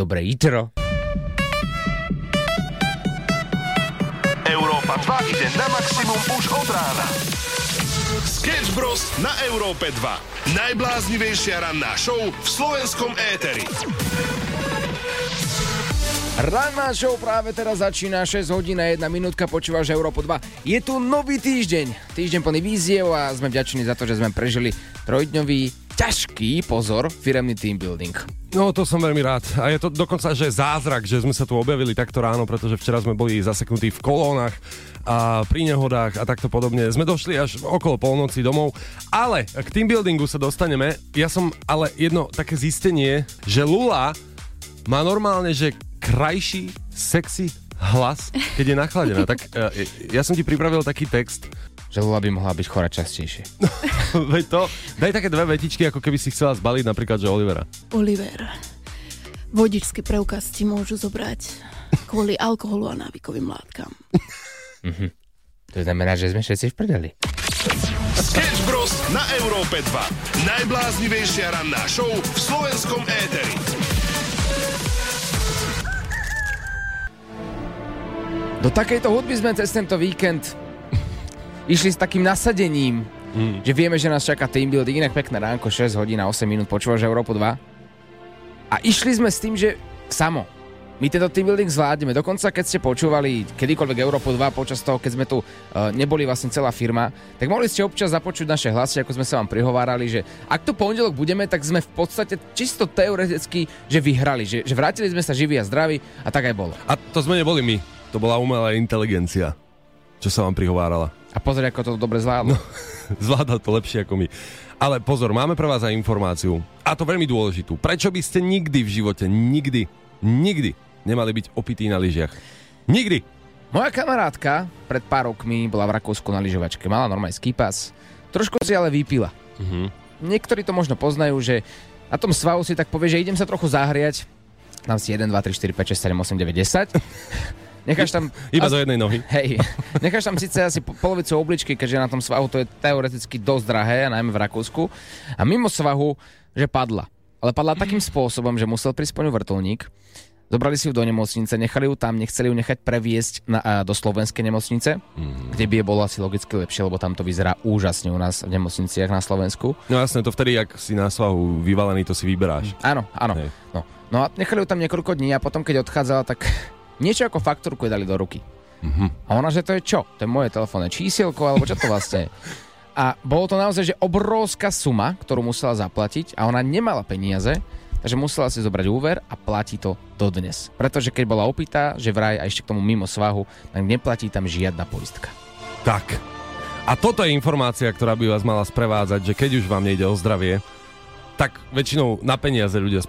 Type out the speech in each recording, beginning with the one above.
dobré jitro. Európa 2 ide na maximum už od rána. Sketch Bros. na Európe 2. Najbláznivejšia ranná show v slovenskom éteri. Ranná show práve teraz začína 6 hodín a 1 minútka, počúvaš Európu 2. Je tu nový týždeň, týždeň plný víziev a sme vďační za to, že sme prežili trojdňový ťažký pozor firemný team building. No to som veľmi rád. A je to dokonca, že zázrak, že sme sa tu objavili takto ráno, pretože včera sme boli zaseknutí v kolónach a pri nehodách a takto podobne. Sme došli až okolo polnoci domov, ale k team buildingu sa dostaneme. Ja som ale jedno také zistenie, že Lula má normálne, že krajší, sexy hlas, keď je nachladená. tak uh, ja som ti pripravil taký text. Že Lula by mohla byť chora častejšie. Veď to, daj také dve vetičky, ako keby si chcela zbaliť napríklad, že Olivera. Oliver, vodičský preukaz ti môžu zobrať kvôli alkoholu a návykovým látkam. To znamená, že sme všetci v prdeli. Sketch Bros. na Európe 2. Najbláznivejšia ranná show v slovenskom éteri. Do takejto hudby sme cez tento víkend išli s takým nasadením, mm. že vieme, že nás čaká team building, inak pekné ránko, 6 hodín a 8 minút, počúvaš Európu 2. A išli sme s tým, že samo, my tento team building zvládneme. Dokonca, keď ste počúvali kedykoľvek Európu 2 počas toho, keď sme tu uh, neboli vlastne celá firma, tak mohli ste občas započuť naše hlasy, ako sme sa vám prihovárali, že ak tu pondelok budeme, tak sme v podstate čisto teoreticky, že vyhrali, že, že vrátili sme sa živí a zdraví a tak aj bolo. A to sme neboli my. To bola umelá inteligencia, čo sa vám prihovárala. A pozri, ako to dobre zvládlo. No, zvláda to lepšie ako my. Ale pozor, máme pre vás aj informáciu. A to veľmi dôležitú. Prečo by ste nikdy v živote, nikdy, nikdy nemali byť opití na lyžiach? Nikdy! Moja kamarátka pred pár rokmi bola v Rakúsku na lyžovačke. Mala normálny skipas. Trošku si ale vypila. Uh-huh. Niektorí to možno poznajú, že na tom svahu si tak povie, že idem sa trochu zahriať. Dám si 1, 2, 3, 4, 5, 6, 7, 8, 9, 10. Necháš tam... Iba do jednej nohy. Hej. Necháš tam síce asi polovicu obličky, keďže na tom svahu to je teoreticky dosť drahé, najmä v Rakúsku. A mimo svahu, že padla. Ale padla takým spôsobom, že musel prísť po vrtulník. Zobrali si ju do nemocnice, nechali ju tam, nechceli ju nechať previesť na, a, do slovenskej nemocnice, mm. kde by je bolo asi logicky lepšie, lebo tam to vyzerá úžasne u nás v nemocniciach na Slovensku. No jasne, to vtedy, ak si na svahu vyvalený, to si vyberáš. Áno, áno. No. no a nechali ju tam niekoľko dní a potom, keď odchádzala, tak niečo ako faktúrku dali do ruky. Mm-hmm. A ona, že to je čo? To je moje telefónne čísielko, alebo čo to vlastne je? A bolo to naozaj, že obrovská suma, ktorú musela zaplatiť a ona nemala peniaze, takže musela si zobrať úver a platí to dodnes. Pretože keď bola opýta, že vraj a ešte k tomu mimo svahu, tak neplatí tam žiadna poistka. Tak. A toto je informácia, ktorá by vás mala sprevádzať, že keď už vám nejde o zdravie, tak väčšinou na peniaze ľudia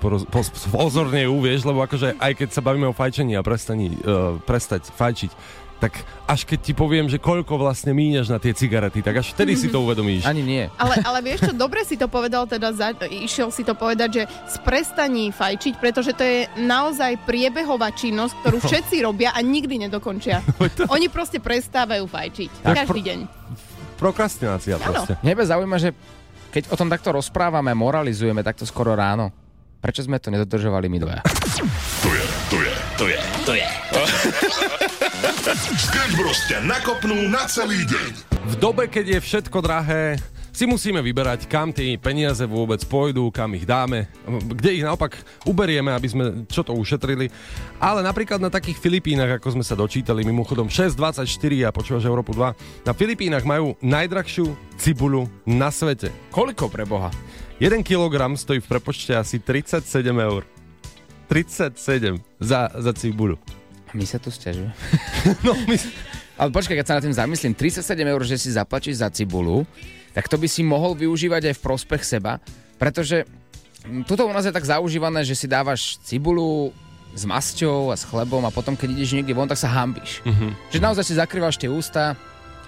pozornejú, vieš, lebo akože aj keď sa bavíme o fajčení a prestani, uh, prestať fajčiť, tak až keď ti poviem, že koľko vlastne míňaš na tie cigarety, tak až vtedy si to uvedomíš. Ani nie. Ale, ale vieš čo, dobre si to povedal, teda za, išiel si to povedať, že sprestaní fajčiť, pretože to je naozaj priebehová činnosť, ktorú no. všetci robia a nikdy nedokončia. Oni proste prestávajú fajčiť. Tak každý pr- deň. Prokrastinácia proste. Nebe zaujíma, že keď o tom takto rozprávame, moralizujeme takto skoro ráno, prečo sme to nedodržovali my dvaja? To je, to je, to je, to je. Sketch ťa nakopnú na celý deň. V dobe, keď je všetko drahé, si musíme vyberať, kam tie peniaze vôbec pôjdu, kam ich dáme, kde ich naopak uberieme, aby sme čo to ušetrili. Ale napríklad na takých Filipínach, ako sme sa dočítali, mimochodom 6.24 a počúvaš Európu 2, na Filipínach majú najdrahšiu cibuľu na svete. Koľko pre Boha? 1 kg stojí v prepočte asi 37 eur. 37 za, za cibuľu. My sa tu stiažujeme. no, my... Ale počkaj, keď sa na tým zamyslím, 37 eur, že si zaplačíš za cibulu, tak to by si mohol využívať aj v prospech seba, pretože tuto u nás je tak zaužívané, že si dávaš cibulu s masťou a s chlebom a potom, keď ideš niekde von, tak sa hambíš. Uh-huh. Že naozaj si zakrývaš tie ústa,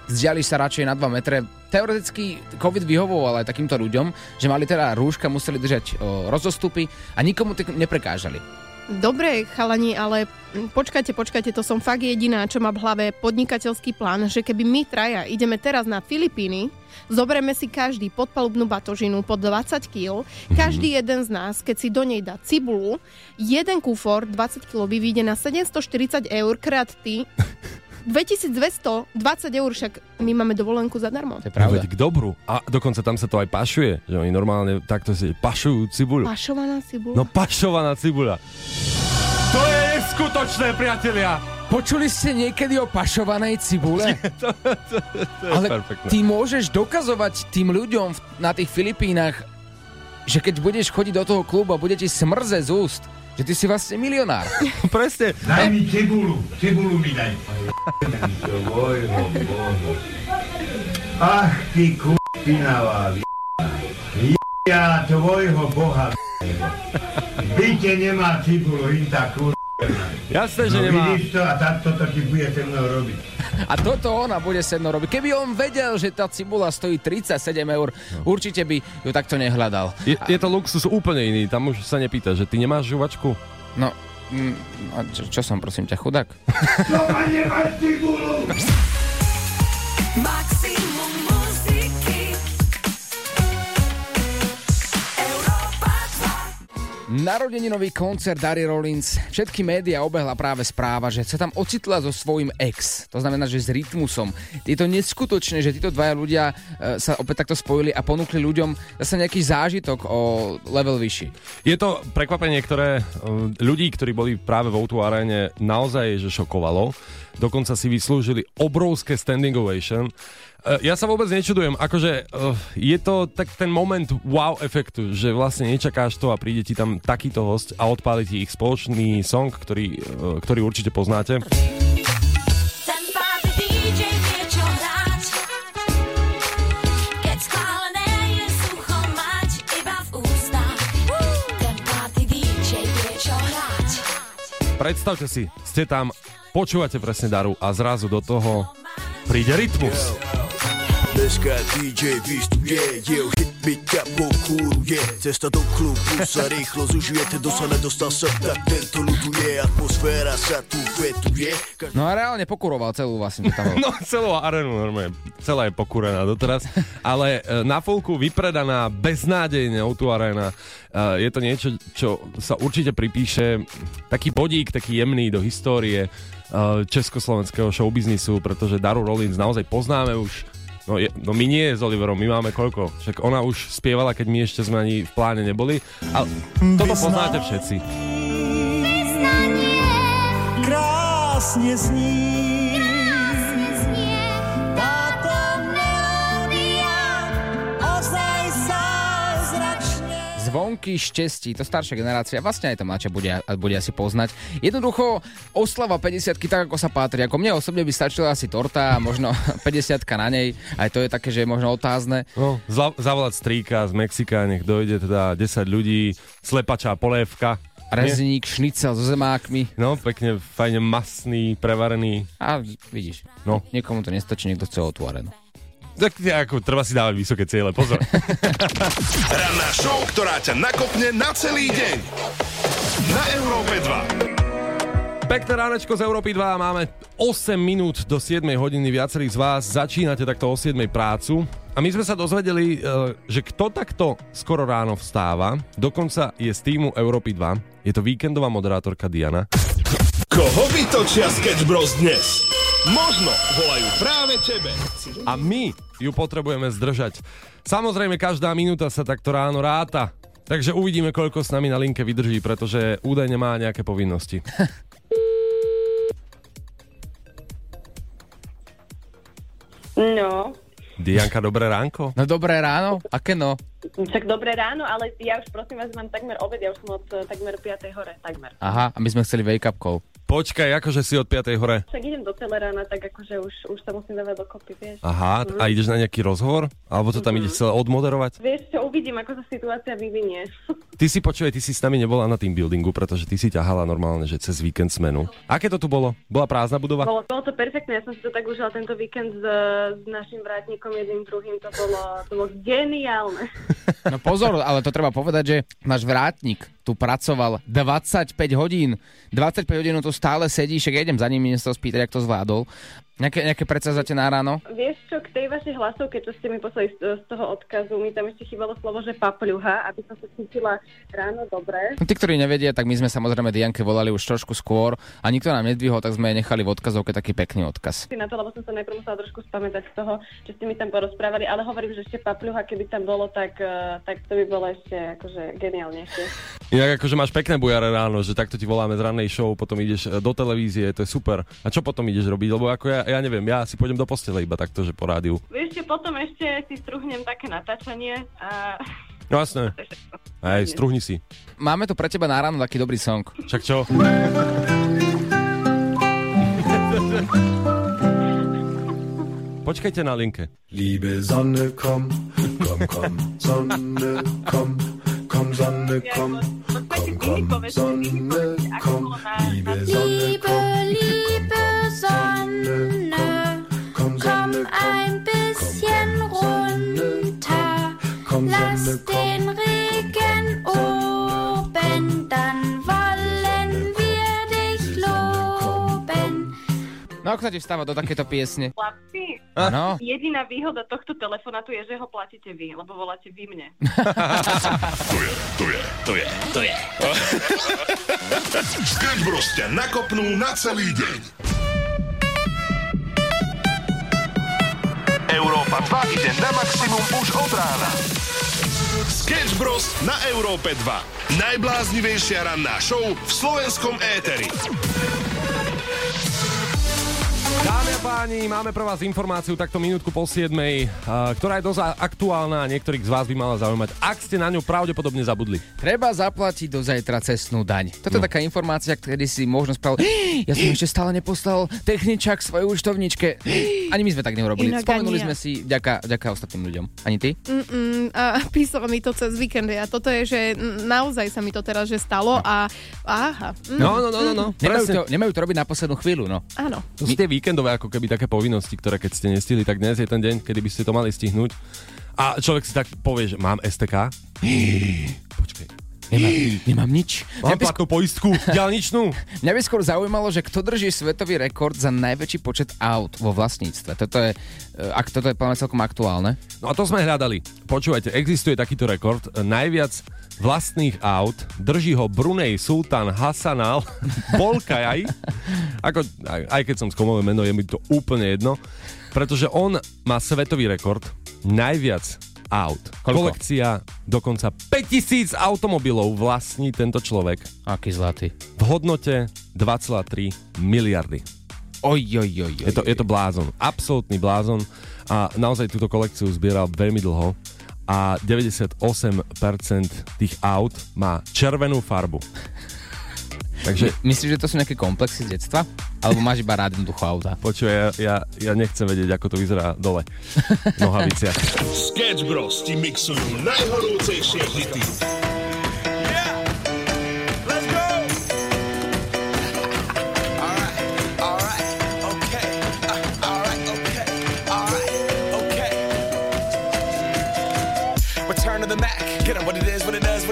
vzdiališ sa radšej na 2 metre. Teoreticky COVID vyhovoval aj takýmto ľuďom, že mali teda rúška, museli držať o, rozostupy a nikomu t- neprekážali. Dobre, chalani, ale počkajte, počkajte, to som fakt jediná, čo má v hlave podnikateľský plán, že keby my traja ideme teraz na Filipíny, zoberieme si každý podpalubnú batožinu pod 20 kg, každý jeden z nás, keď si do nej dá cibulu, jeden kufor 20 kg vyjde na 740 eur krát ty, 2220 eur, však my máme dovolenku zadarmo. To je pravda. veď k dobru. A dokonca tam sa to aj pašuje, že oni normálne takto si pašujú cibuľu. Pašovaná cibula. No pašovaná cibuľa. To je neskutočné, priatelia! Počuli ste niekedy o pašovanej cibule? To je Ale perfektné. ty môžeš dokazovať tým ľuďom v- na tých Filipínach, že keď budeš chodiť do toho klubu a bude ti smrze z úst, že ty si vlastne milionár. Presne. Daj mi cibulu, cibulu mi daj. Ach ty kupinavá. Ja tvojho boha byte nemá cibulu, im tá kur... Jasné, že No nemá. vidíš to a takto to ti bude se mnou robiť. A toto ona bude se mnou robiť. Keby on vedel, že tá cibula stojí 37 eur, určite by ju takto nehľadal. Je, je to luxus úplne iný, tam už sa nepýta, že ty nemáš žuvačku? No, mm, a čo, čo som, prosím ťa, chudák? Doma nemáš cibulu! Maximum Narodeninový koncert Dary Rollins. Všetky médiá obehla práve správa, že sa tam ocitla so svojím ex. To znamená, že s rytmusom. Je to neskutočné, že títo dvaja ľudia e, sa opäť takto spojili a ponúkli ľuďom zase nejaký zážitok o level vyšší. Je to prekvapenie, ktoré eh, ľudí, ktorí boli práve v O2 aréne, naozaj že šokovalo. Dokonca si vyslúžili obrovské standing ovation. Eh, Ja sa vôbec nečudujem, akože eh, je to tak ten moment wow efektu, že vlastne nečakáš to a príde ti tam takýto host a odpáli ti ich spoločný song, ktorý, eh, ktorý určite poznáte. Predstavte si, ste tam, počúvate presne Daru a zrazu do toho príde rytmus. Dneska DJ vystuje, jeho hit mi ťa pokuruje. Cesta do klubu sa rýchlo zužuje, ten kto sa nedostal sem, tak tento ľuduje. Atmosféra sa tu vetuje. Každý No a reálne pokuroval celú vlastne tam. No celú arénu normálne, celá je pokúrená doteraz, ale e, na folku vypredaná beznádejne o tú aréna. E, Je to niečo, čo sa určite pripíše. Taký bodík, taký jemný do histórie e, československého showbiznisu, pretože Daru Rollins naozaj poznáme už No, je, no my nie s Oliverom, my máme koľko? Však ona už spievala, keď my ešte sme ani v pláne neboli. Ale toto poznáte všetci. krásne zní. Zvonky štestí, to staršia generácia, vlastne aj to mladšia bude, bude asi poznať. Jednoducho oslava 50 tak ako sa patrí. Ako mne osobne by stačila asi torta a možno 50 na nej. Aj to je také, že je možno otázne. No, zavolať strýka z Mexika, nech dojde teda 10 ľudí, slepačá polévka. Rezník, šnicel so zemákmi. No, pekne, fajne masný, prevarený. A vidíš, No. niekomu to nestačí, niekto chce otvorenú. Tak ako, treba si dávať vysoké ciele, pozor. Ranná show, ktorá ťa nakopne na celý deň. Na Európe 2. Pekné ránečko z Európy 2, máme 8 minút do 7 hodiny, viacerí z vás začínate takto o 7 prácu. A my sme sa dozvedeli, e, že kto takto skoro ráno vstáva, dokonca je z týmu Európy 2, je to víkendová moderátorka Diana. Koho vytočia Sketch Bros dnes? Možno volajú práve tebe. A my ju potrebujeme zdržať. Samozrejme, každá minúta sa takto ráno ráta. Takže uvidíme, koľko s nami na linke vydrží, pretože údajne má nejaké povinnosti. No, Dianka, dobré ránko. No dobré ráno, aké no? však dobré ráno, ale ja už prosím vás mám takmer obed, ja už som od eh, takmer 5. hore, takmer. Aha, a my sme chceli wake up call. Počkaj, akože si od 5. hore. Však idem do Telerána, tak akože už, už sa musím dávať dokopy, vieš. Aha, a ideš na nejaký rozhovor? Alebo to tam ideš celé odmoderovať? Vieš čo, uvidím, ako sa situácia vyvinie. Ty si počuje, ty si s nami nebola na team buildingu, pretože ty si ťahala normálne, že cez víkend smenu. Aké to tu bolo? Bola prázdna budova? Bolo, bolo to perfektné, ja som si to tak užila tento víkend s, s našim vrátnikom jedným druhým, to bolo, to bolo geniálne. No pozor, ale to treba povedať, že náš vrátnik tu pracoval 25 hodín. 25 hodín tu stále sedí, však ja idem za ním dnes to spýtať, jak to zvládol. Nejaké, nejaké predsazate na ráno? Vieš čo, k tej vašej hlasovke, čo ste mi poslali z, z toho odkazu, mi tam ešte chýbalo slovo, že papľuha, aby som sa cítila ráno dobre. Tí, ktorí nevedia, tak my sme samozrejme Dianke volali už trošku skôr a nikto nám nedvihol, tak sme jej nechali v odkazovke taký pekný odkaz. Na to, lebo som sa najprv musela trošku spamätať z toho, čo ste mi tam porozprávali, ale hovorím, že ešte papľuha, keby tam bolo, tak, eh, tak to by bolo ešte akože geniálnejšie. Inak akože máš pekné bujare ráno, že takto ti voláme z rannej show, potom ideš e, do televízie, to je super. A čo potom ideš robiť? Lebo ako ja, ja neviem, ja si pôjdem do postele iba takto, že po rádiu. Vieš, že potom ešte si struhnem také natáčanie a... No jasné. Hej, struhni si. Máme tu pre teba na ráno taký dobrý song. Však čo? Počkajte na linke. Liebe Sonne, komm, komm, komm, Sonne, komm, komm, Sonne, komm, komm, komm, Sonne, komm, liebe Sonne, Liebe, komm, liebe Sonne, komm, ein bisschen runter. komm, Lass den Regen oben, dann wollen wir dich loben. No sa ti vstáva do takéto piesne? Chlapci, Áno. jediná výhoda tohto telefonátu je, že ho platíte vy, lebo voláte vy mne. To je, to je, to je, to je. Sketch Bros ťa nakopnú na celý deň. Európa 2 ide na maximum už od rána. Sketch Bros na Európe 2. Najbláznivejšia ranná show v slovenskom éteri. Dámy a páni, máme pre vás informáciu takto minútku po 7, a, ktorá je dosť aktuálna a niektorých z vás by mala zaujímať, ak ste na ňu pravdepodobne zabudli. Treba zaplatiť do zajtra cestnú daň. Toto je taká informácia, kedy si možno spravil, ja som ešte stále neposlal techničak svojej účtovničke. Ani my sme tak neurobili. Inak Spomenuli sme si, ďaká, ďaká ostatným ľuďom. Ani ty? A písala mi to cez víkend a toto je, že naozaj sa mi to teraz že stalo a aha. Mm, No, no, no, no, no. Nemajú to, nemajú to robiť na poslednú chvíľu, no. Áno. To víkendové ako keby také povinnosti, ktoré keď ste nestihli, tak dnes je ten deň, kedy by ste to mali stihnúť. A človek si tak povie, že mám STK. Počkej. Nemám, nemám nič. Mám by, platnú poistku, ďalničnú. mňa by skôr zaujímalo, že kto drží svetový rekord za najväčší počet aut vo vlastníctve. Toto je, e, ak toto je plne celkom aktuálne. No a to sme hľadali. Počúvajte, existuje takýto rekord. Najviac vlastných aut drží ho Brunei Sultan Hassanal Bolkajaj. Ako, aj, aj keď som skomolil meno, je mi to úplne jedno. Pretože on má svetový rekord. Najviac aut. Koľko? Kolekcia dokonca 5000 automobilov vlastní tento človek Aký zlatý. v hodnote 2,3 miliardy. Oj, oj, oj, oj. Je to, je to blázon, absolútny blázon a naozaj túto kolekciu zbieral veľmi dlho a 98% tých aut má červenú farbu. Takže Myslíš, že to sú nejaké komplexy z detstva? Alebo máš iba rád jednoducho auta? počuj, ja, ja, ja nechcem vedieť, ako to vyzerá dole. v Nohaviciach. Sketch Bros ti mixujú najhorúcejšie hity. Get up what it is, what it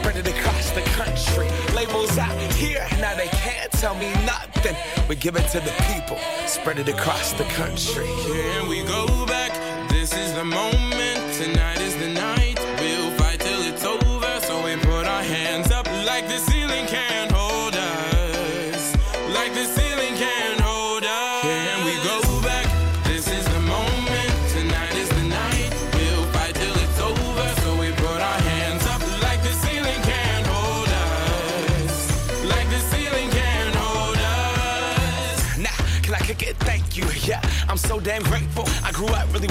spread it across the country. Labels out here, now they can't tell me nothing. We give it to the people, spread it across the country. Here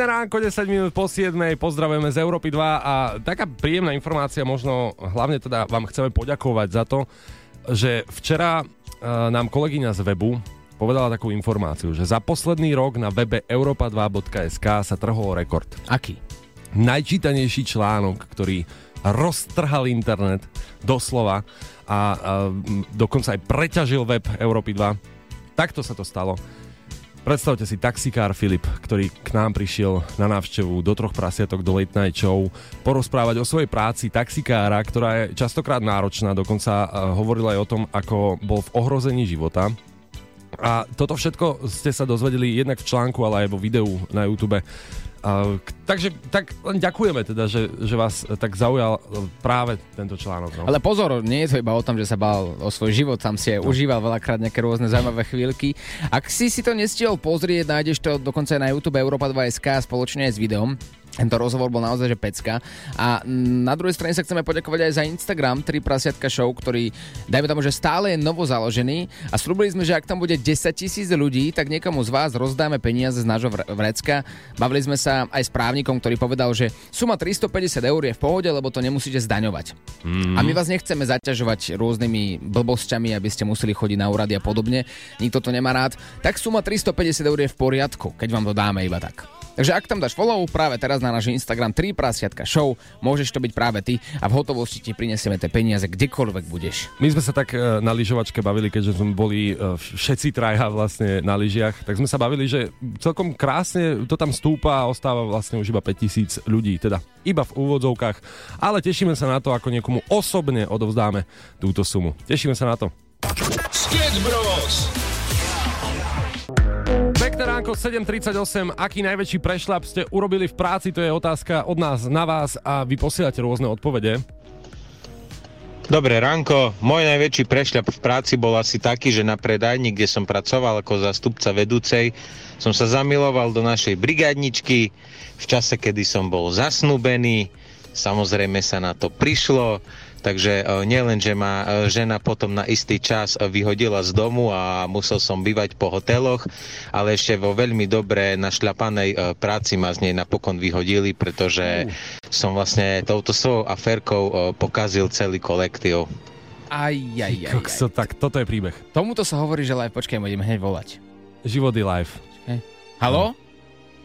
Pekné ránko, 10 minút po 7. Pozdravujeme z Európy 2 a taká príjemná informácia, možno hlavne teda vám chceme poďakovať za to, že včera e, nám kolegyňa z webu povedala takú informáciu, že za posledný rok na webe europa2.sk sa trhol rekord. Aký? Najčítanejší článok, ktorý roztrhal internet doslova a, a dokonca aj preťažil web Európy 2. Takto sa to stalo. Predstavte si taxikár Filip, ktorý k nám prišiel na návštevu do troch prasiatok do Late Night Show porozprávať o svojej práci taxikára, ktorá je častokrát náročná, dokonca uh, hovoril aj o tom, ako bol v ohrození života. A toto všetko ste sa dozvedeli jednak v článku, ale aj vo videu na YouTube. Uh, takže tak len ďakujeme teda, že, že vás tak zaujal práve tento článok. No. Ale pozor, nie je to iba o tom, že sa bal o svoj život, tam si aj užíval veľakrát nejaké rôzne zaujímavé chvíľky. Ak si si to nestihol pozrieť, nájdeš to dokonca aj na YouTube Europa 2.sk spoločne aj s videom. Tento rozhovor bol naozaj že pecka. A na druhej strane sa chceme poďakovať aj za Instagram 3 prasiatka show, ktorý, dajme tomu, že stále je novo založený a slúbili sme, že ak tam bude 10 tisíc ľudí, tak niekomu z vás rozdáme peniaze z nášho vr- vrecka. Bavili sme sa aj s právnikom, ktorý povedal, že suma 350 eur je v pohode, lebo to nemusíte zdaňovať. Mm. A my vás nechceme zaťažovať rôznymi blbosťami, aby ste museli chodiť na úrady a podobne. Nikto to nemá rád. Tak suma 350 eur je v poriadku, keď vám to dáme iba tak. Takže ak tam dáš follow práve teraz na náš Instagram 3 prasiatka show, môžeš to byť práve ty a v hotovosti ti prinesieme tie peniaze kdekoľvek budeš. My sme sa tak e, na lyžovačke bavili, keďže sme boli e, všetci traja vlastne na lyžiach, tak sme sa bavili, že celkom krásne to tam stúpa a ostáva vlastne už iba 5000 ľudí, teda iba v úvodzovkách, ale tešíme sa na to, ako niekomu osobne odovzdáme túto sumu. Tešíme sa na to. Sketch Bros. Pekné ránko, 7.38. Aký najväčší prešlap ste urobili v práci? To je otázka od nás na vás a vy posielate rôzne odpovede. Dobré ránko. Môj najväčší prešľap v práci bol asi taký, že na predajni, kde som pracoval ako zastupca vedúcej, som sa zamiloval do našej brigádničky v čase, kedy som bol zasnúbený. Samozrejme sa na to prišlo, takže e, nielen, že ma e, žena potom na istý čas e, vyhodila z domu a musel som bývať po hoteloch, ale ešte vo veľmi dobre našľapanej práci ma z nej napokon vyhodili, pretože som vlastne touto svojou aférkou pokazil celý kolektív. Aj, aj, aj, aj. Kokso, tak toto je príbeh. Tomuto sa hovorí, že live, počkaj, budeme hneď volať. Život je live. Haló?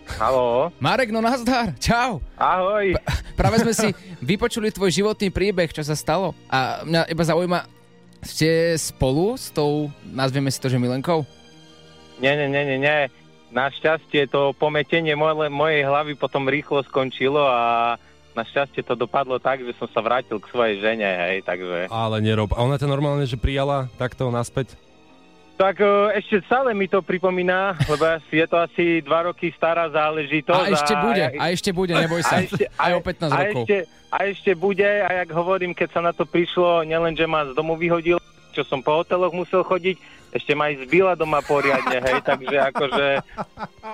Haló? Marek, no nazdar, čau. Ahoj. Práve sme si vypočuli tvoj životný príbeh, čo sa stalo. A mňa iba zaujíma, ste spolu s tou, nazvieme si to, že Milenkou? Nie, nie, nie, nie, nie. Našťastie to pometenie moje, mojej hlavy potom rýchlo skončilo a našťastie to dopadlo tak, že som sa vrátil k svojej žene, hej, takže... Ale nerob. A ona ťa normálne, že prijala takto naspäť? Tak e, ešte stále mi to pripomína, lebo je to asi dva roky stará záležitosť. A ešte bude, a ešte bude, neboj sa. A ešte, Aj o 15 a rokov. Ešte, a ešte bude, a jak hovorím, keď sa na to prišlo, nielen, že ma z domu vyhodil, čo som po hoteloch musel chodiť, ešte ma aj zbila doma poriadne, hej, takže akože,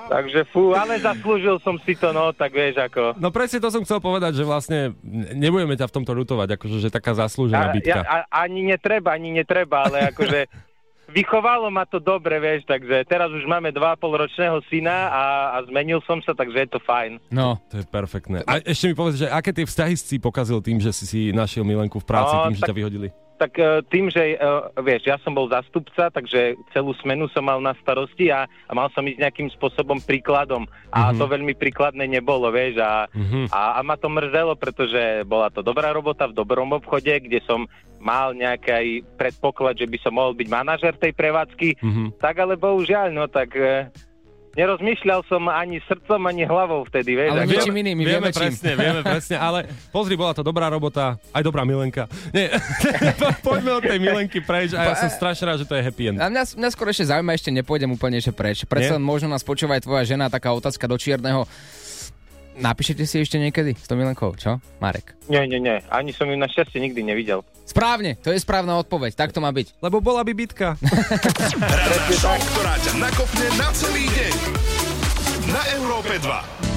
takže fú, ale zaslúžil som si to, no, tak vieš, ako. No presne to som chcel povedať, že vlastne nebudeme ťa v tomto ľutovať, akože že taká zaslúžená A, bitka. ja, a, ani netreba, ani netreba, ale akože vychovalo ma to dobre, vieš, takže teraz už máme 2,5 ročného syna a, a zmenil som sa, takže je to fajn. No. To je perfektné. A ešte mi povedz, že aké tie vzťahy si pokazil tým, že si si našiel Milenku v práci, No, tým, že tak- ťa vyhodili? Tak e, tým, že, e, vieš, ja som bol zastupca, takže celú smenu som mal na starosti a, a mal som ísť nejakým spôsobom príkladom. A Mhm. to veľmi príkladné nebolo, vieš, a, Mhm. a, a ma to mrzelo, pretože bola to dobrá robota v dobrom obchode, kde som mal nejaký predpoklad, že by som mohol byť manažer tej prevádzky. Mhm. Tak ale bohužiaľ, no tak e, nerozmýšľal som ani srdcom, ani hlavou vtedy, vieš. Ale niečím iným, my vieme, čím. presne, vieme presne, ale pozri, bola to dobrá robota, aj dobrá Milenka. Nie, poďme od tej Milenky preč a ja som strašne rád, že to je happy end. A mňa, mňa skôr ešte zaujíma, ešte nepôjdem úplne ešte preč. Predsa možno nás počúva aj tvoja žena, taká otázka do čierneho. Napíšete si ešte niekedy s tou Milenkou, čo? Marek. Nie, nie, nie, ani som ju našťastie nikdy nevidel. Správne, to je správna odpoveď, tak to má byť. Lebo bola by bitka. Ranná show, ktorá ťa nakopne na celý deň. Na Európe 2.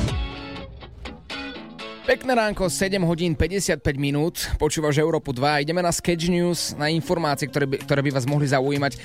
Pekné ránko, 7 hodín 55 minút, počúvaš Európu 2, ideme na Sketch News, na informácie, ktoré by, ktoré by vás mohli zaujímať. E,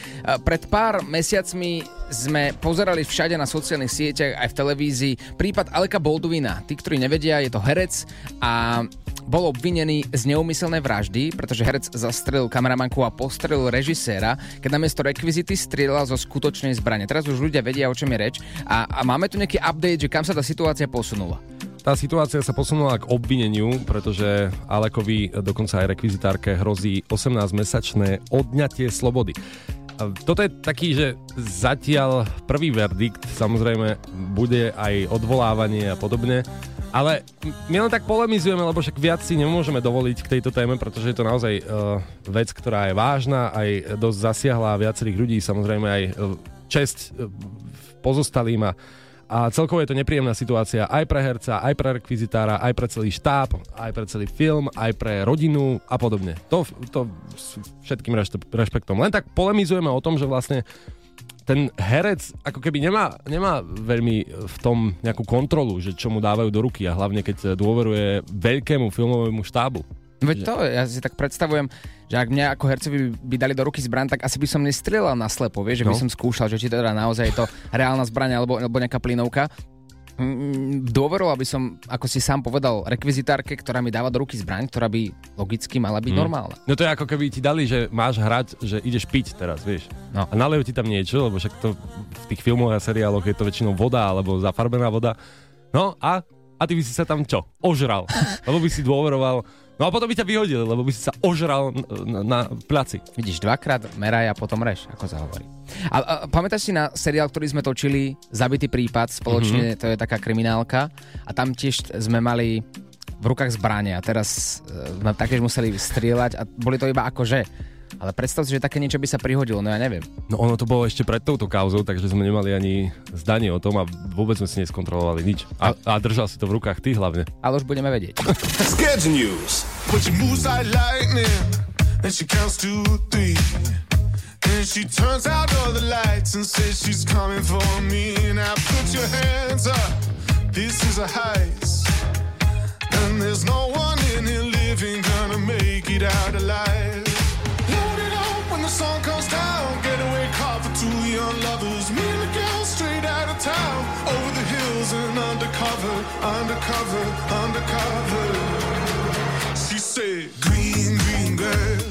Pred pár mesiacmi sme pozerali všade na sociálnych sieťach, aj v televízii, prípad Aleka Bolduvina. Tí, ktorí nevedia, je to herec a bol obvinený z neumyselnej vraždy, pretože herec zastrelil kameramanku a postrelil režiséra, keď namiesto rekvizity strieľal zo skutočnej zbrane. Teraz už ľudia vedia, o čom je reč a, a máme tu nejaký update, že kam sa tá situácia posunula. Tá situácia sa posunula k obvineniu, pretože Alekovi dokonca aj rekvizitárke hrozí 18-mesačné odňatie slobody. Toto je taký, že zatiaľ prvý verdikt, samozrejme bude aj odvolávanie a podobne, ale my len tak polemizujeme, lebo však viac si nemôžeme dovoliť k tejto téme, pretože je to naozaj uh, vec, ktorá je vážna, aj dosť zasiahla viacerých ľudí, samozrejme aj uh, česť uh, pozostalým a a celkovo je to nepríjemná situácia aj pre herca, aj pre rekvizitára, aj pre celý štáb, aj pre celý film, aj pre rodinu a podobne. To, to s všetkým rešpe- rešpektom. Len tak polemizujeme o tom, že vlastne ten herec ako keby nemá, nemá veľmi v tom nejakú kontrolu, že čo mu dávajú do ruky a hlavne keď dôveruje veľkému filmovému štábu. Veď to, ja si tak predstavujem, že ak mňa ako hercovi by dali do ruky zbraň, tak asi by som nestrieľal na slepo, vieš, že by No. som skúšal, že či teda naozaj je to reálna zbraň alebo, alebo nejaká plynovka. Mm, Dôveroval by som, ako si sám povedal, rekvizitárke, ktorá mi dáva do ruky zbraň, ktorá by logicky mala byť Mm. normálna. No to je ako keby ti dali, že máš hrať, že ideš piť teraz, vieš. No. A nalejú ti tam niečo, lebo však to v tých filmoch a seriáloch je to väčšinou voda alebo zafarbená voda. No a, a ty by si sa tam čo? Ožral. lebo by si dôveroval. No a potom by ťa vyhodili, lebo by si sa ožral na, na placi. Vidíš, dvakrát meraj a potom reš, ako sa hovorí. A, a pamätáš si na seriál, ktorý sme točili, Zabitý prípad, spoločne, mm-hmm. to je taká kriminálka a tam tiež sme mali v rukách zbranie a teraz e, sme taktiež museli strieľať a boli to iba akože Ale predstav si, že také niečo by sa prihodilo, no ja neviem. No ono to bolo ešte pred touto kauzou, takže sme nemali ani zdanie o tom a vôbec sme si neskontrolovali nič. A, a držal si to v rukách ty hlavne. Ale už budeme vedieť. Sketch News. But she moves like lightning, and she counts to three. And she turns out all the lights and says she's coming for me. Now put your hands up, this is a heist. And there's no one in here living gonna make it out alive. Sun comes down, getaway car for two young lovers. Me and the girl straight out of town, over the hills and undercover, undercover, undercover. She said, Green, green grass,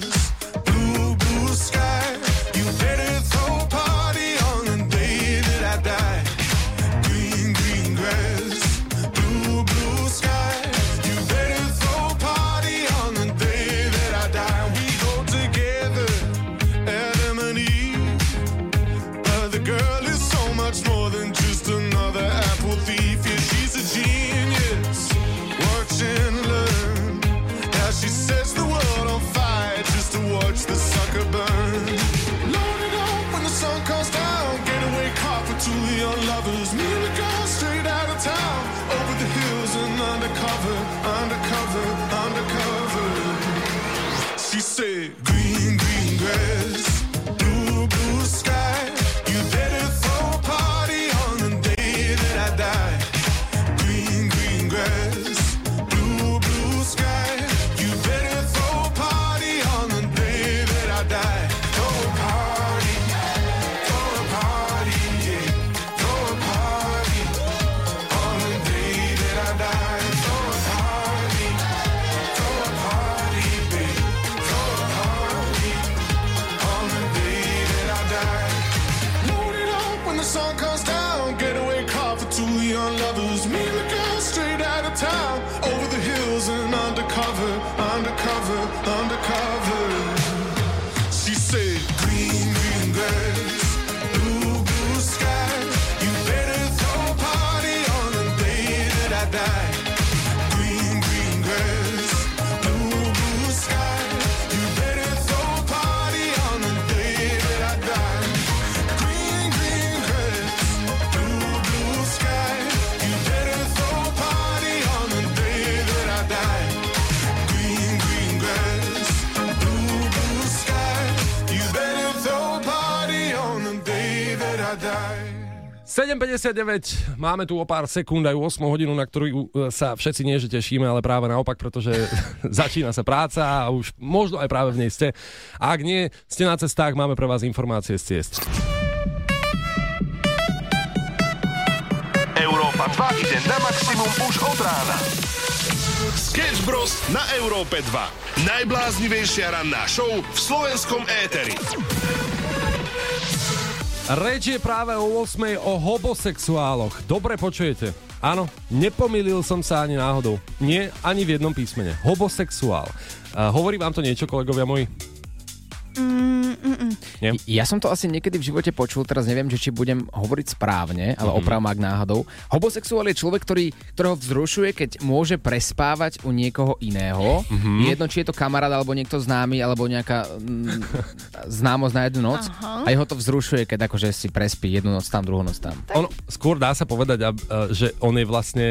7.59, máme tu o pár sekúnd aj 8 hodinu, na ktorú uh, sa všetci nie, že tešíme, ale práve naopak, pretože začína sa práca a už možno aj práve v nej ste. A ak nie, ste na cestách, máme pre vás informácie z ciest. Európa 2 ide na maximum už od rána. Sketch Bros. na Európe 2. Najbláznivejšia ranná show v slovenskom éteri. Reč je práve o 8 o homosexuáloch. Dobre počujete? Áno, nepomýlil som sa ani náhodou. Nie, ani v jednom písmene. Homosexuál. A hovorí vám to niečo, kolegovia moji? Mm, mm, mm. Nie? Ja som to asi niekedy v živote počul, teraz neviem, že či budem hovoriť správne, ale Mhm. mm-hmm. opravom ak náhodou. Homosexuál je človek, ktorý, ktorého vzrušuje, keď môže prespávať u niekoho iného. Mhm. Mm-hmm. Jedno, či je to kamarát, alebo niekto známy, alebo nejaká mm, známosť na jednu noc. Aha. A jeho to vzrušuje, keď akože si prespí jednu noc tam, druhú noc tam. Ono, skôr dá sa povedať, a, že on je vlastne...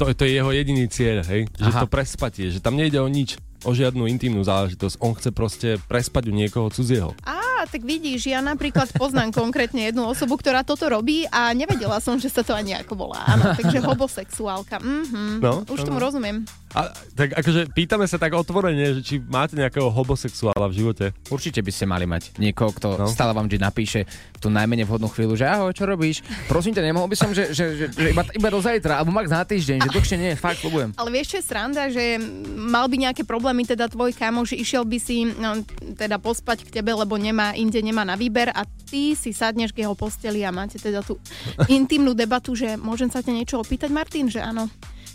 To, to je jeho jediný cieľ, hej? Že Aha. to prespatie, že tam nejde o nič, o žiadnu intimnú záležitosť. On chce proste prespať u niekoho cudzieho. Á, tak vidíš, ja napríklad poznám konkrétne jednu osobu, ktorá toto robí a nevedela som, že sa to ani ako volá. Áno, takže homosexuálka. Mhm. No, Už áno. tomu rozumiem. A, tak akože pýtame sa tak otvorene, že či máte nejakého homosexuála v živote. Určite by ste mali mať niekoho, kto No. stále vám vždy napíše tú najmenej vhodnú chvíľu, že ahoj, čo robíš? Prosím ťa, nemohol by som, že, že, že, že iba, iba do zajtra, alebo max na týždeň, že dlhšie nie, fakt, ľubujem. Ale vieš, čo je sranda, že mal by nejaké problémy teda tvoj kamoš, išiel by si no, teda pospať k tebe, lebo nemá, inde nemá na výber a ty si sadneš k jeho posteli a máte teda tú intimnú debatu, že môžem sa ťa niečo opýtať, Martin, že áno,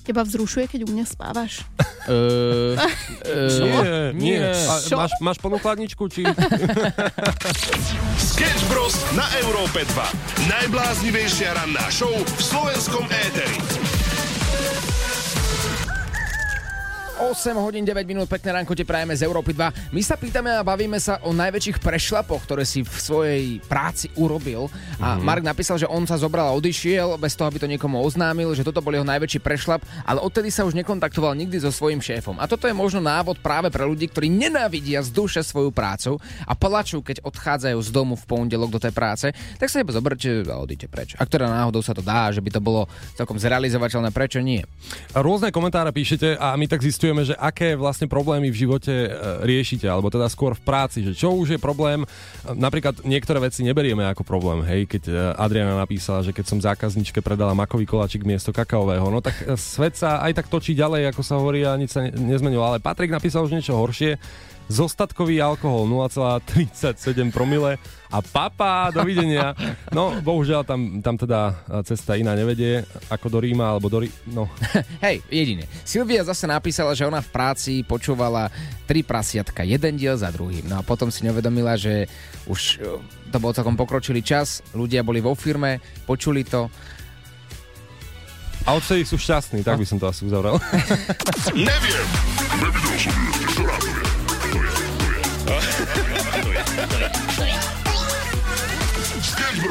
teba vzrušuje, keď u mňa spávaš? Uh, Nie, nie. A, máš, máš plnú chladničku, či... Sketch Bros. na Európe 2. Najbláznivejšia ranná show v slovenskom éteri. 8 hodín 9 minút, pekné ránko te prajeme z Európy 2. My sa pýtame a bavíme sa o najväčších prešlapoch, ktoré si v svojej práci urobil. A Mhm. Mark napísal, že on sa zobral a odišiel, bez toho, aby to niekomu oznámil, že toto bol jeho najväčší prešlap, ale odtedy sa už nekontaktoval nikdy so svojím šéfom. A toto je možno návod práve pre ľudí, ktorí nenávidia z duše svoju prácu a plačú, keď odchádzajú z domu v pondelok do tej práce, tak sa iba zoberte a odíďte preč. Ak teda náhodou sa to dá, že by to bolo celkom zrealizovateľné, prečo nie? Rôzne komentáre píšete a my tak zistujeme, že aké vlastne problémy v živote e, riešite, alebo teda skôr v práci, že čo už je problém. E, Napríklad niektoré veci neberieme ako problém, hej, keď e, Adriana napísala, že keď som zákazničke predala makový koláčik miesto kakaového, no tak svet sa aj tak točí ďalej, ako sa hovorí a nič sa ne- nezmenilo. Ale Patrik napísal už niečo horšie. Zostatkový alkohol 0,37 promile a papa, dovidenia. No, bohužiaľ tam, tam teda cesta iná nevedie, ako do Ríma, alebo do Rí... No, Hej, jedine. Silvia zase napísala, že ona v práci počúvala tri prasiatka, jeden diel za druhým. No a potom si neuvedomila, že už e, to bol celkom pokročilý čas, ľudia boli vo firme, počuli to. A odtedy sú šťastní, tak by som to asi uzavrel. Neviem. Nevidel som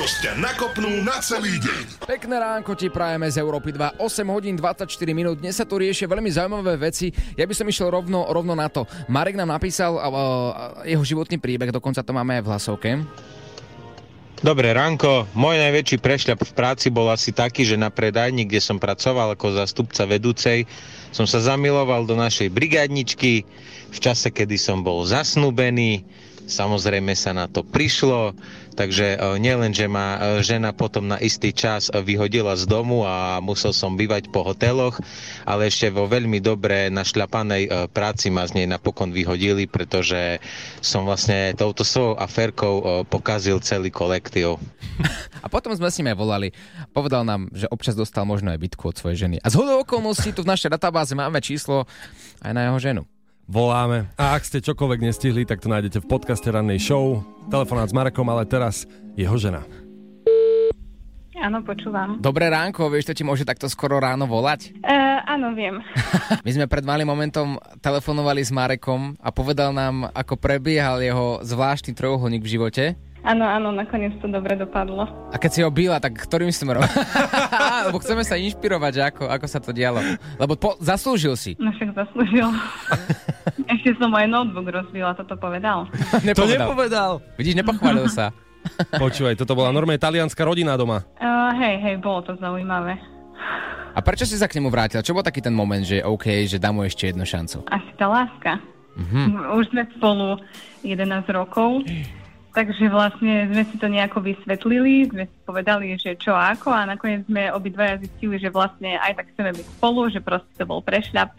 Bros ťa nakopnú na celý deň. Pekné ránko ti prajeme z Európy 2, 8 hodín 24 minút. Dnes sa tu riešia veľmi zaujímavé veci. Ja by som išiel rovno, rovno na to. Marek nám napísal uh, jeho životný príbeh, dokonca to máme aj v hlasovke. Dobré ránko. Môj najväčší prešľap v práci bol asi taký, že na predajni, kde som pracoval ako zastupca vedúcej, som sa zamiloval do našej brigádničky v čase, kedy som bol zasnúbený. Samozrejme sa na to prišlo, takže e, nielen, že ma e, žena potom na istý čas e, vyhodila z domu a musel som bývať po hoteloch, ale ešte vo veľmi dobre našľapanej práci ma z nej napokon vyhodili, pretože som vlastne touto svojou aférkou pokazil celý kolektív. A potom sme s ním aj volali. Povedal nám, že občas dostal možno aj bitku od svojej ženy. A z hodou okolností tu v našej databáze máme číslo aj na jeho ženu. Voláme. A ak ste čokoľvek nestihli, tak to nájdete v podcaste rannej show. Telefonát s Marekom, ale teraz jeho žena. Áno, počúvam. Dobré ránko, vieš, to ti môže takto skoro ráno volať? Uh, áno, viem. My sme pred malým momentom telefonovali s Marekom a povedal nám, ako prebiehal jeho zvláštny trojuholník v živote. Áno, áno, nakoniec to dobre dopadlo. A keď si ho byla, tak ktorým smerom? Lebo chceme sa inšpirovať, že ako, ako sa to dialo. Lebo po, zaslúžil si. No však zaslúžil. Ešte som aj notebook rozbila, toto povedal. To nepovedal. Vidíš, nepochválil sa. Počúvaj, toto bola normálne talianská rodina doma. Uh, hej, hej, bolo to zaujímavé. A prečo si sa k nemu vrátil? Čo bol taký ten moment, že OK, že dám mu ešte jednu šancu? Asi tá láska. Mhm. Už sme spolu 11 rokov. Takže vlastne sme si to nejako vysvetlili, sme si povedali, že čo ako a nakoniec sme obidvaja zistili, že vlastne aj tak chceme byť spolu, že proste to bol prešľap.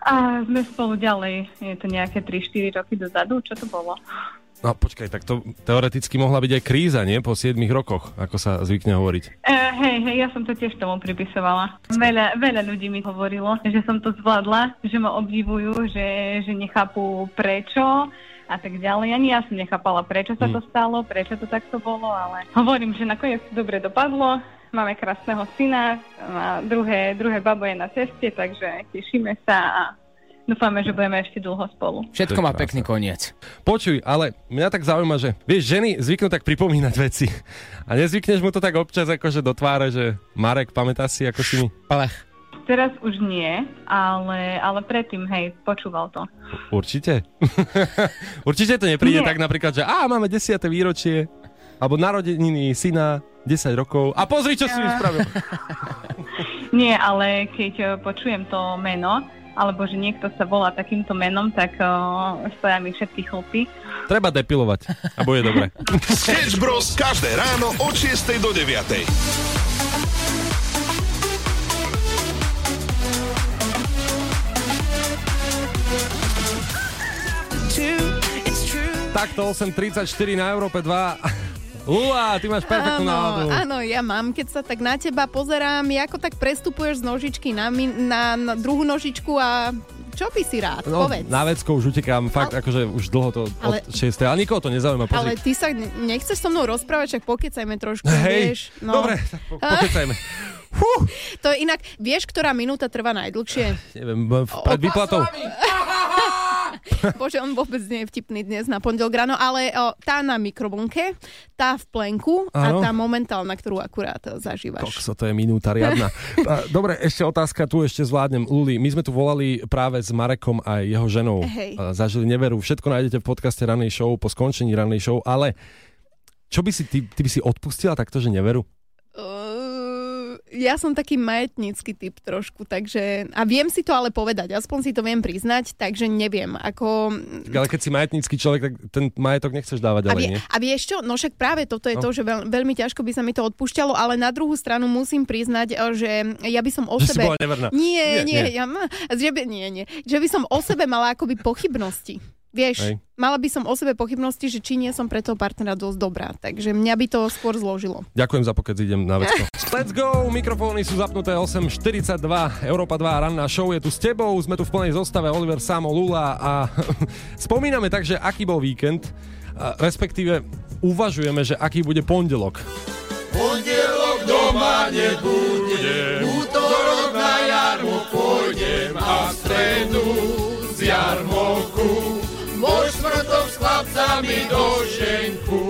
A sme spolu ďalej, je to nejaké 3-4 roky dozadu, čo to bolo? No počkaj, tak to teoreticky mohla byť aj kríza, nie? Po 7 rokoch, ako sa zvykne hovoriť. Uh, hej, hej, ja som to tiež tomu pripisovala. Veľa, veľa ľudí mi hovorilo, že som to zvládla, že ma obdivujú, že, že nechápu prečo a tak ďalej. Ani ja som nechápala, prečo sa to stalo, prečo to takto bolo, ale hovorím, že nakoniec to dobre dopadlo. Máme krásneho syna a druhé, druhé babo je na ceste, takže tešíme sa a dúfame, že budeme ešte dlho spolu. Všetko má pekný koniec. Počuj, ale mňa tak zaujíma, že vieš, ženy zvyknú tak pripomínať veci. A nezvykneš mu to tak občas akože do tváre, že Marek, pamätáš si, ako si mi... Palech. Teraz už nie, ale, ale predtým, hej, počúval to. Určite? Určite to nepríde Nie. tak napríklad, že á, máme 10. výročie, alebo narodeniny syna, 10 rokov. A pozri, čo si mi spravil. Nie, ale keď eh, počujem to meno, alebo že niekto sa volá takýmto menom, tak uh, stoja mi všetky chlpy. Treba depilovať a bude dobre. Sketch Bros. každé ráno od 6 do 9. Takto 8.34 na Európe 2. Ua, ty máš perfektnú náladu. Áno, áno, ja mám. Keď sa tak na teba pozerám, ako tak prestupuješ z nožičky na, mi- na, na druhú nožičku a čo by si rád? No, Povedz. na vecko už utekám, fakt akože už dlho to Ale- od 6. Ale nikoho to nezaujíma, Ale pozri. ty sa ne- nechceš so mnou rozprávať, však pokecajme trošku, Hej, vieš. No. dobre, tak po- pokecajme. To je inak, vieš, ktorá minúta trvá najdlhšie? Neviem, v- pred výplatou. Bože, on vôbec nie je vtipný dnes na pondelok ráno, ale o, tá na mikrovlnke, tá v plenku a Áno. tá momentálna, ktorú akurát zažívaš. Kokso, to je minúta riadna. A, Dobre, ešte otázka, tu ešte zvládnem. Luli, my sme tu volali práve s Marekom a jeho ženou. Hej. A Zažili neveru. Všetko nájdete v podcaste Ranej show po skončení Ranej show, ale čo by si, ty, ty by si odpustila takto, že neveru? Ja som taký majetnícky typ trošku, takže... A viem si to ale povedať, aspoň si to viem priznať, takže neviem, ako... Ale keď si majetnícky človek, tak ten majetok nechceš dávať A, ďalej, vie, nie? a vieš čo, no však práve toto je No. to, že veľ, veľmi ťažko by sa mi to odpúšťalo, ale na druhú stranu musím priznať, eh, že ja by som o Že si sebe... bola neverná. Nie, Nie, nie, nie. Ja, že by, nie, nie. Že by som o sebe mala akoby pochybnosti. Vieš, Hej. mala by som o sebe pochybnosti, že či nie som pre toho partnera dosť dobrá. Takže mňa by to skôr zložilo. Ďakujem za pokec, idem na vecko. Let's go, mikrofóny sú zapnuté 8.42, Európa 2, ranná show je tu s tebou, sme tu v plnej zostave, Oliver Samo, Lula a spomíname tak, že aký bol víkend, respektíve uvažujeme, že aký bude pondelok. Pondelok doma nebudem, chlapcami do šenku.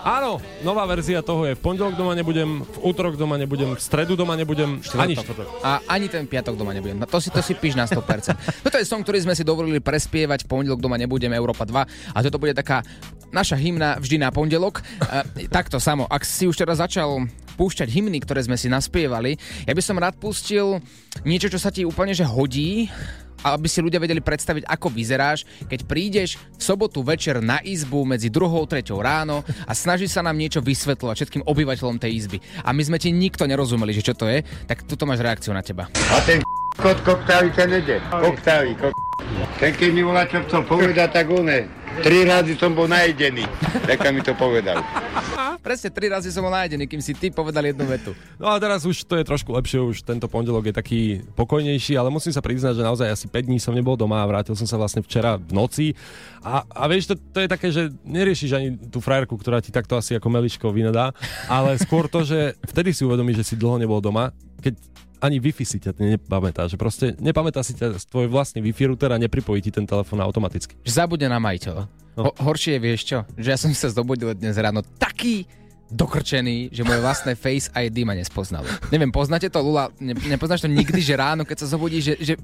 Áno, nová verzia toho je v pondelok doma nebudem, v útorok doma nebudem, v stredu doma nebudem, ani. A ani ten piatok doma nebudem. No To si, to si píš na 100%. Toto je song, ktorý sme si dovolili prespievať v pondelok doma nebudem Európa 2 a toto bude taká naša hymna vždy na pondelok. E, takto samo, ak si už teraz začal púšťať hymny, ktoré sme si naspievali, ja by som rád pustil niečo, čo sa ti úplne že hodí, aby si ľudia vedeli predstaviť, ako vyzeráš, keď prídeš v sobotu večer na izbu medzi druhou, treťou ráno a snaží sa nám niečo vysvetľovať všetkým obyvateľom tej izby. A my sme ti nikto nerozumeli, že čo to je, tak tuto máš reakciu na teba. A ten kot koktávi ten ide. Koktávi, kok... Ten keď mi volá, čo chcel povedať, tak one. Tri razy som bol najedený. Tak mi to povedal. Presne tri razy som bol nájdený, kým si ty povedal jednu vetu. No a teraz už to je trošku lepšie, už tento pondelok je taký pokojnejší, ale musím sa priznať, že naozaj asi 5 dní som nebol doma a vrátil som sa vlastne včera v noci. A, a vieš, to, to je také, že neriešiš ani tú frajerku, ktorá ti takto asi ako meličko vynadá, ale skôr to, že vtedy si uvedomíš, že si dlho nebol doma, keď ani Wi-Fi si ťa nepamätá, že proste nepamätá si ťa tvoj vlastný Wi-Fi router a nepripojí ti ten telefón automaticky. Že zabude na majiteľa. No. Ho- horšie je, vieš čo? Že ja som sa zobudil dnes ráno taký dokrčený, že moje vlastné Face ID ma nespoznalo. Neviem, poznáte to, Lula? Ne, nepoznáš to nikdy, že ráno, keď sa zobudíš, že, že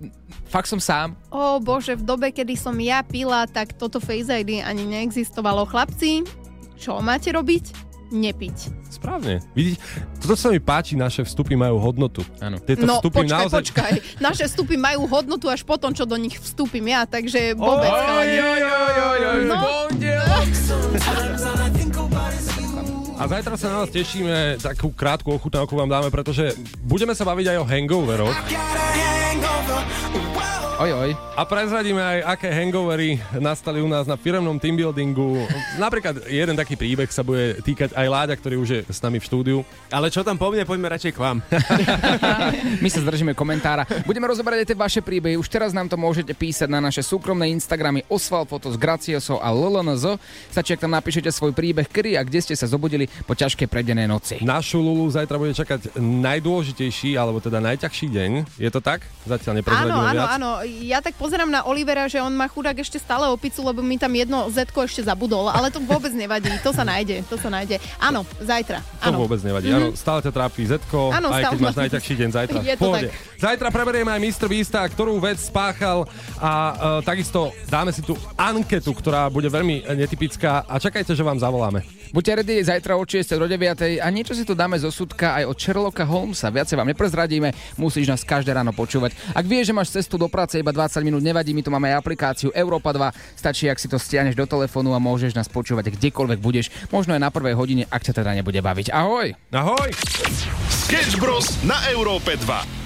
fakt som sám? Ó bože, v dobe, kedy som ja pila, tak toto Face ID ani neexistovalo. Chlapci, čo máte robiť? Nepiť. Správne. Vidíte, toto sa mi páči, naše vstupy majú hodnotu. Áno. Tieto no vstupy počkaj, naozaj... počkaj. Naše vstupy majú hodnotu až potom, čo do nich vstúpim ja, takže vôbec. chalani. No. A zajtra sa na nás tešíme, takú krátku ochutnávku vám dáme, pretože budeme sa baviť aj o hangoveroch. Oj, oj. A prezradíme aj, aké hangovery nastali u nás na firemnom teambuildingu. Napríklad jeden taký príbeh sa bude týkať aj Láďa, ktorý už je s nami v štúdiu. Ale čo tam po mne, poďme radšej k vám. My sa zdržíme komentára. Budeme rozoberať aj tie vaše príbehy. Už teraz nám to môžete písať na naše súkromné Instagramy Osval Fotos Gracioso a LLNZ. Stačí, ak tam napíšete svoj príbeh, kedy a kde ste sa zobudili po ťažkej predenej noci. Našu Lulu zajtra bude čakať najdôležitejší, alebo teda najťažší deň. Je to tak? Zatiaľ Áno, neprezradíme áno, viac. áno. Ja tak pozerám na Olivera, že on má chudák ešte stále opicu, lebo mi tam jedno zetko ešte zabudol, ale to vôbec nevadí, to sa nájde, to sa nájde. Áno, zajtra. To Áno. vôbec nevadí. Mhm. Áno, stále ťa trápi Zetko, Áno, aj keď máš najťažší deň zajtra. Je to tak. Zajtra preberieme aj Mr. Beasta, ktorú vec spáchal a uh, takisto dáme si tú anketu, ktorá bude veľmi netypická a čakajte, že vám zavoláme. Buďte ready zajtra od 6 do 9 a niečo si tu dáme zo súdka aj od Sherlocka Holmesa. Viacej vám neprezradíme, musíš nás každé ráno počúvať. Ak vieš, že máš cestu do práce iba 20 minút, nevadí, my tu máme aj aplikáciu Európa 2. Stačí, ak si to stiahneš do telefónu a môžeš nás počúvať kdekoľvek budeš, možno aj na prvej hodine, ak ťa teda nebude baviť. Ahoj! Ahoj! Sketch Bros. na Európe 2.